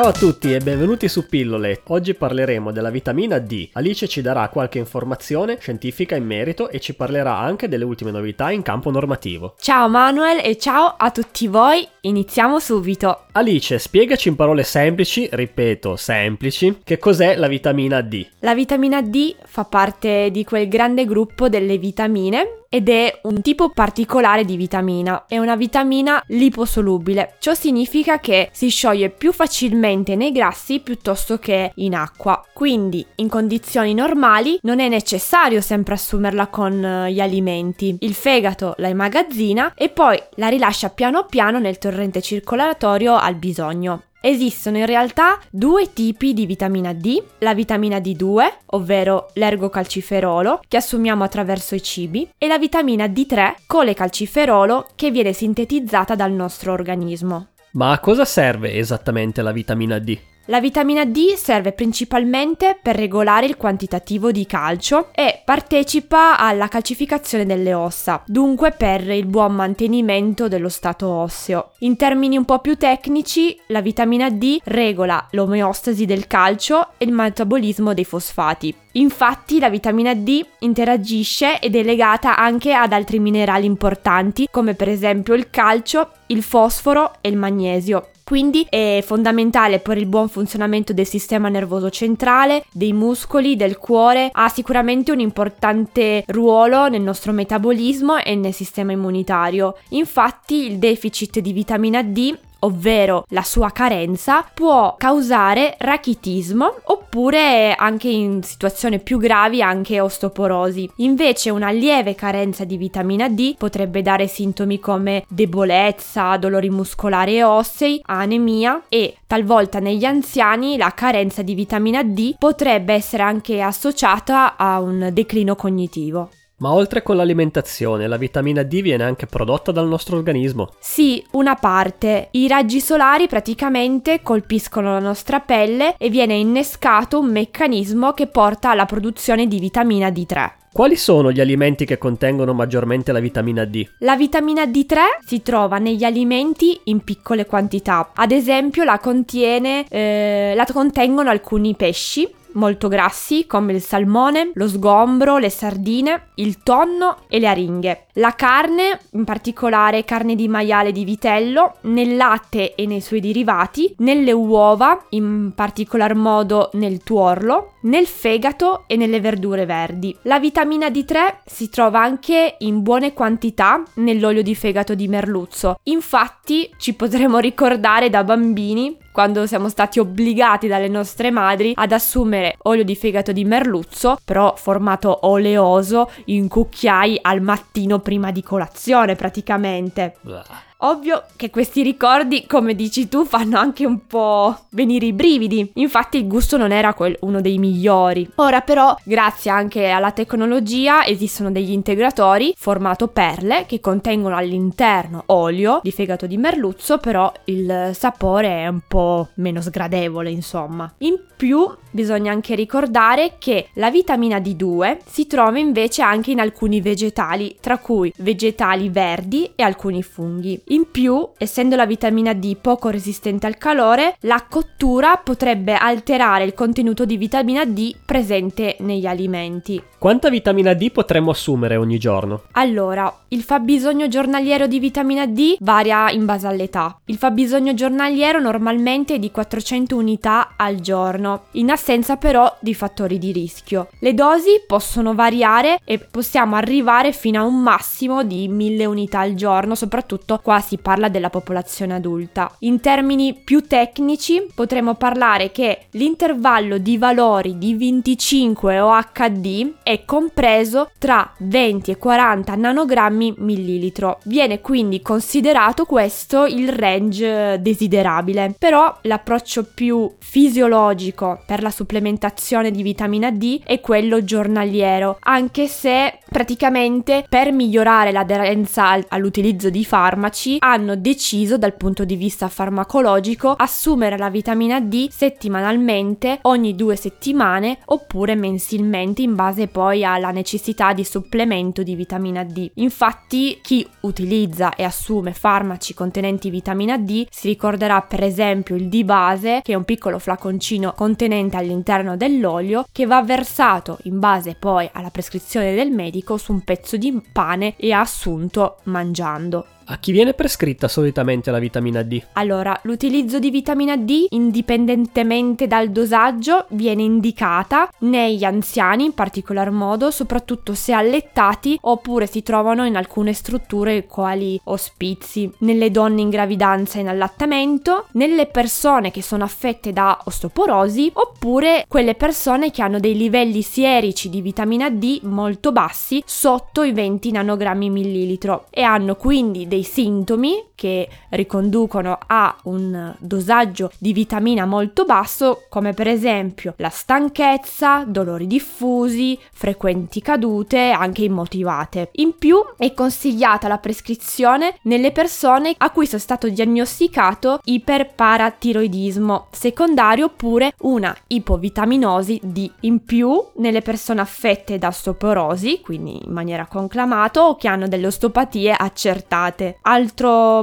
Ciao a tutti e benvenuti su Pillole. Oggi parleremo della vitamina D. Alice ci darà qualche informazione scientifica in merito e ci parlerà anche delle ultime novità in campo normativo. Ciao Manuel e ciao a tutti voi. Iniziamo subito. Alice, spiegaci in parole semplici, ripeto, semplici, che cos'è la vitamina D. La vitamina D fa parte di quel grande gruppo delle vitamine ed è un tipo particolare di vitamina, è una vitamina liposolubile. Ciò significa che si scioglie più facilmente nei grassi piuttosto che in acqua. Quindi in condizioni normali non è necessario sempre assumerla con eh, gli alimenti. Il fegato la immagazzina e poi la rilascia piano piano nel torrente circolatorio al bisogno. Esistono in realtà due tipi di vitamina D, la vitamina D2, ovvero l'ergocalciferolo, che assumiamo attraverso i cibi, e la vitamina D3, colecalciferolo, che viene sintetizzata dal nostro organismo. Ma a cosa serve esattamente la vitamina D? La vitamina D serve principalmente per regolare il quantitativo di calcio e partecipa alla calcificazione delle ossa, dunque per il buon mantenimento dello stato osseo. In termini un po' più tecnici, la vitamina D regola l'omeostasi del calcio e il metabolismo dei fosfati. Infatti la vitamina D interagisce ed è legata anche ad altri minerali importanti come per esempio il calcio, il fosforo e il magnesio quindi è fondamentale per il buon funzionamento del sistema nervoso centrale, dei muscoli, del cuore, ha sicuramente un importante ruolo nel nostro metabolismo e nel sistema immunitario. Infatti il deficit di vitamina D ovvero la sua carenza, può causare rachitismo oppure anche in situazioni più gravi anche osteoporosi. Invece una lieve carenza di vitamina D potrebbe dare sintomi come debolezza, dolori muscolari e ossei, anemia e talvolta negli anziani la carenza di vitamina D potrebbe essere anche associata a un declino cognitivo. Ma oltre con l'alimentazione, la vitamina D viene anche prodotta dal nostro organismo? Sì, una parte. I raggi solari praticamente colpiscono la nostra pelle e viene innescato un meccanismo che porta alla produzione di vitamina D3. Quali sono gli alimenti che contengono maggiormente la vitamina D? La vitamina D3 si trova negli alimenti in piccole quantità. Ad esempio la, contiene, eh, la contengono alcuni pesci, molto grassi come il salmone, lo sgombro, le sardine, il tonno e le aringhe. La carne, in particolare carne di maiale di vitello, nel latte e nei suoi derivati, nelle uova, in particolar modo nel tuorlo, nel fegato e nelle verdure verdi. La vitamina D3 si trova anche in buone quantità nell'olio di fegato di merluzzo. Infatti ci potremo ricordare da bambini quando siamo stati obbligati dalle nostre madri ad assumere olio di fegato di merluzzo, però formato oleoso in cucchiai al mattino prima di colazione praticamente. Blah. Ovvio che questi ricordi, come dici tu, fanno anche un po' venire i brividi. Infatti il gusto non era quel, uno dei migliori. Ora però, grazie anche alla tecnologia, esistono degli integratori formato perle che contengono all'interno olio di fegato di merluzzo, però il sapore è un po' meno sgradevole, insomma. In più bisogna anche ricordare che la vitamina D2 si trova invece anche in alcuni vegetali, tra cui vegetali verdi e alcuni funghi. In più, essendo la vitamina D poco resistente al calore, la cottura potrebbe alterare il contenuto di vitamina D presente negli alimenti. Quanta vitamina D potremmo assumere ogni giorno? Allora, il fabbisogno giornaliero di vitamina D varia in base all'età. Il fabbisogno giornaliero normalmente è di 400 unità al giorno, in assenza però di fattori di rischio. Le dosi possono variare e possiamo arrivare fino a un massimo di 1000 unità al giorno, soprattutto qua si parla della popolazione adulta. In termini più tecnici potremmo parlare che l'intervallo di valori di 25 OHD è compreso tra 20 e 40 nanogrammi millilitro. Viene quindi considerato questo il range desiderabile. Però l'approccio più fisiologico per la supplementazione di vitamina D è quello giornaliero, anche se praticamente per migliorare l'aderenza all'utilizzo di farmaci farmaci hanno deciso dal punto di vista farmacologico assumere la vitamina D settimanalmente, ogni due settimane oppure mensilmente in base poi alla necessità di supplemento di vitamina D. Infatti chi utilizza e assume farmaci contenenti vitamina D si ricorderà per esempio il D-base che è un piccolo flaconcino contenente all'interno dell'olio che va versato in base poi alla prescrizione del medico su un pezzo di pane e assunto mangiando. A chi viene prescritta solitamente la vitamina D? Allora, l'utilizzo di vitamina D, indipendentemente dal dosaggio, viene indicata negli anziani in particolar modo, soprattutto se allettati oppure si trovano in alcune strutture quali ospizi, nelle donne in gravidanza e in allattamento, nelle persone che sono affette da osteoporosi oppure quelle persone che hanno dei livelli sierici di vitamina D molto bassi, sotto i 20 nanogrammi millilitro e hanno quindi dei dei sintomi che riconducono a un dosaggio di vitamina molto basso, come per esempio la stanchezza, dolori diffusi, frequenti cadute, anche immotivate. In più è consigliata la prescrizione nelle persone a cui è stato diagnosticato iperparatiroidismo secondario oppure una ipovitaminosi D. In più nelle persone affette da osteoporosi, quindi in maniera conclamata o che hanno delle osteopatie accertate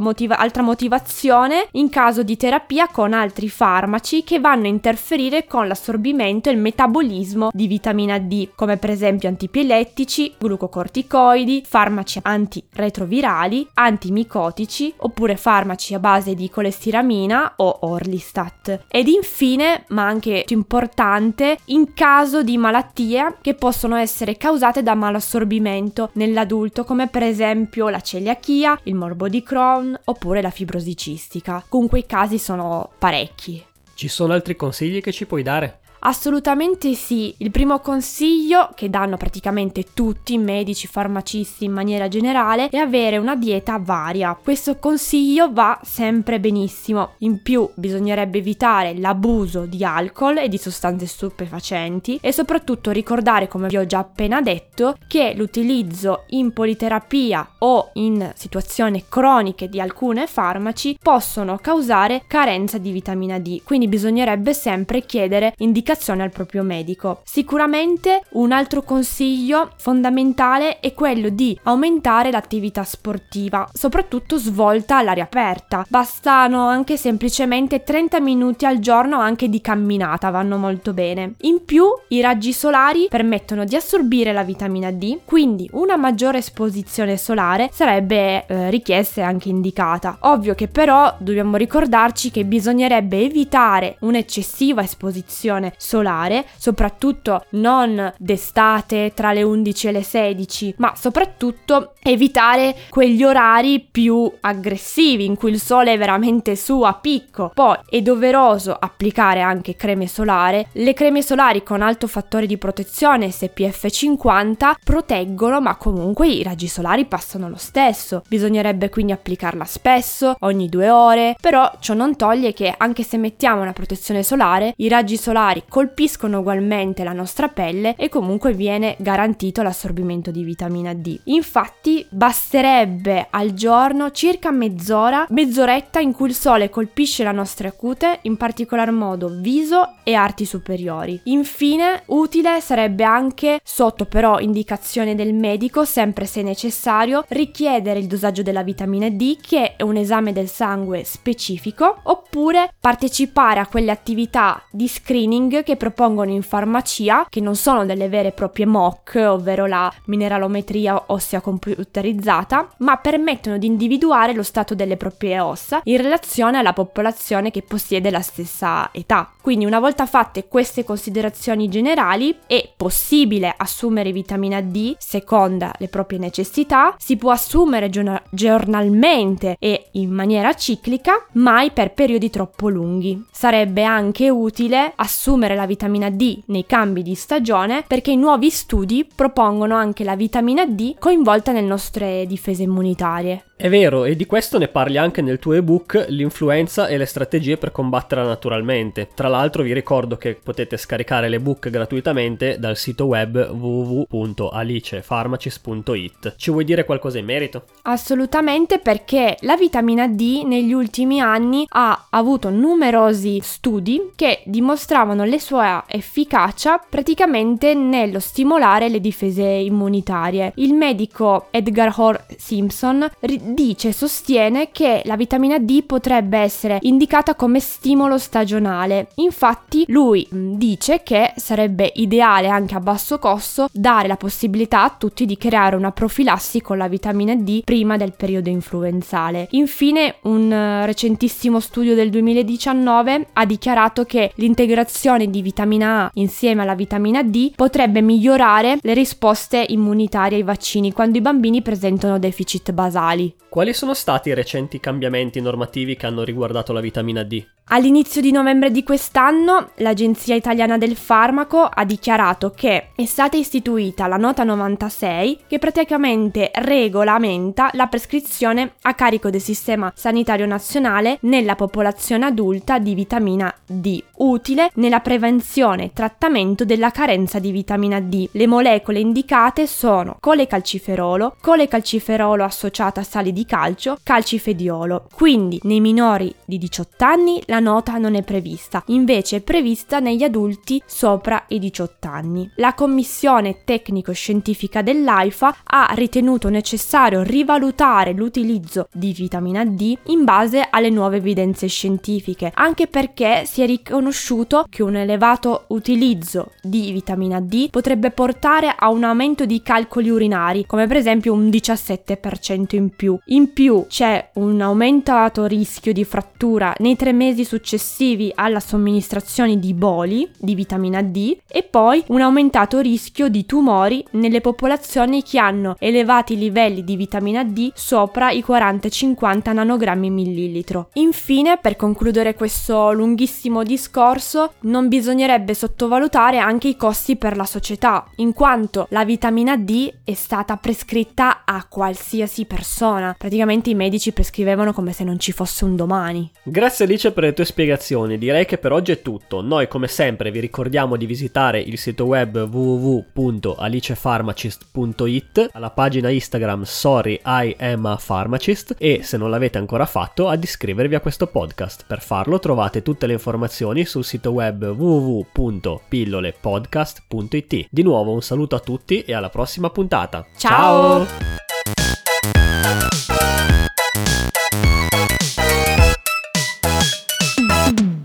motiva- altra motivazione in caso di terapia con altri farmaci che vanno a interferire con l'assorbimento e il metabolismo di vitamina D, come per esempio antipielettici, glucocorticoidi, farmaci antiretrovirali, antimicotici oppure farmaci a base di colestiramina o Orlistat. Ed infine, ma anche più importante, in caso di malattie che possono essere causate da malassorbimento nell'adulto, come per esempio la celiachia, il morbo di Crohn oppure la fibrosi cistica. Comunque i casi sono parecchi. Ci sono altri consigli che ci puoi dare? Assolutamente sì, il primo consiglio che danno praticamente tutti i medici, farmacisti in maniera generale è avere una dieta varia. Questo consiglio va sempre benissimo. In più bisognerebbe evitare l'abuso di alcol e di sostanze stupefacenti e soprattutto ricordare, come vi ho già appena detto, che l'utilizzo in politerapia o in situazioni croniche di alcuni farmaci possono causare carenza di vitamina D, quindi bisognerebbe sempre chiedere indicazioni indicazione al proprio medico. Sicuramente un altro consiglio fondamentale è quello di aumentare l'attività sportiva, soprattutto svolta all'aria aperta. Bastano anche semplicemente 30 minuti al giorno anche di camminata, vanno molto bene. In più i raggi solari permettono di assorbire la vitamina D, quindi una maggiore esposizione solare sarebbe eh, richiesta e anche indicata. Ovvio che però dobbiamo ricordarci che bisognerebbe evitare un'eccessiva esposizione solare, soprattutto non d'estate tra le 11 e le 16, ma soprattutto evitare quegli orari più aggressivi in cui il sole è veramente su a picco. Poi è doveroso applicare anche creme solare. Le creme solari con alto fattore di protezione SPF 50 proteggono, ma comunque i raggi solari passano lo stesso. Bisognerebbe quindi applicarla spesso, ogni due ore, però ciò non toglie che anche se mettiamo una protezione solare, i raggi solari colpiscono ugualmente la nostra pelle e comunque viene garantito l'assorbimento di vitamina D. Infatti basterebbe al giorno circa mezz'ora, mezz'oretta in cui il sole colpisce la nostra cute, in particolar modo viso e arti superiori. Infine, utile sarebbe anche, sotto però indicazione del medico, sempre se necessario, richiedere il dosaggio della vitamina D, che è un esame del sangue specifico, oppure partecipare a quelle attività di screening che propongono in farmacia, che non sono delle vere e proprie MOC, ovvero la mineralometria ossea computerizzata, ma permettono di individuare lo stato delle proprie ossa in relazione alla popolazione che possiede la stessa età. Quindi una volta fatte queste considerazioni generali è possibile assumere vitamina D seconda le proprie necessità, si può assumere giornalmente e in maniera ciclica, mai per periodi troppo lunghi. Sarebbe anche utile assumere assumere la vitamina D nei cambi di stagione perché i nuovi studi propongono anche la vitamina D coinvolta nelle nostre difese immunitarie. È vero, e di questo ne parli anche nel tuo ebook L'influenza e le strategie per combatterla naturalmente. Tra l'altro vi ricordo che potete scaricare l'ebook gratuitamente dal sito web www.alicefarmacist.it. Ci vuoi dire qualcosa in merito? Assolutamente perché la vitamina D negli ultimi anni ha avuto numerosi studi che dimostravano la sua efficacia praticamente nello stimolare le difese immunitarie. Il medico Edgar Hor Simpson dice sostiene che la vitamina D potrebbe essere indicata come stimolo stagionale. Infatti lui mm, dice che sarebbe ideale anche a basso costo dare la possibilità a tutti di creare una profilassi con la vitamina D prima del periodo influenzale. Infine un eh, recentissimo studio del 2019 ha dichiarato che l'integrazione di vitamina A insieme alla vitamina D potrebbe migliorare le risposte immunitarie ai vaccini quando i bambini presentano deficit basali. Quali sono stati i recenti cambiamenti normativi che hanno riguardato la vitamina D? All'inizio di novembre di quest'anno l'Agenzia Italiana del Farmaco ha dichiarato che è stata istituita la nota 96 che praticamente regolamenta la prescrizione a carico del Sistema Sanitario Nazionale nella popolazione adulta di vitamina D, utile nella prevenzione e trattamento della carenza di vitamina D. Le molecole indicate sono colecalciferolo, colecalciferolo associata a sali di calcio, calcifediolo. Quindi nei minori di 18 anni la nota non è prevista, invece è prevista negli adulti sopra i 18 anni. La commissione tecnico-scientifica dell'AIFA ha ritenuto necessario rivalutare l'utilizzo di vitamina D in base alle nuove evidenze scientifiche, anche perché si è riconosciuto che un elevato utilizzo di vitamina D potrebbe portare a un aumento di calcoli urinari, come per esempio un 17% in più. In più c'è un aumentato rischio di frattura nei tre mesi successivi alla somministrazione di boli di vitamina D e poi un aumentato rischio di tumori nelle popolazioni che hanno elevati livelli di vitamina D sopra i 40-50 nanogrammi millilitro. Infine, per concludere questo lunghissimo discorso, non bisognerebbe sottovalutare anche i costi per la società, in quanto la vitamina D è stata prescritta a qualsiasi persona. Praticamente i medici prescrivevano come se non ci fosse un domani. Grazie Alice per tue spiegazioni, direi che per oggi è tutto. Noi come sempre vi ricordiamo di visitare il sito web www.alicefarmacist.it, alla pagina Instagram Sorry I am a pharmacist e se non l'avete ancora fatto ad iscrivervi a questo podcast. Per farlo trovate tutte le informazioni sul sito web www.pillolepodcast.it. Di nuovo un saluto a tutti e alla prossima puntata. Ciao! Ciao!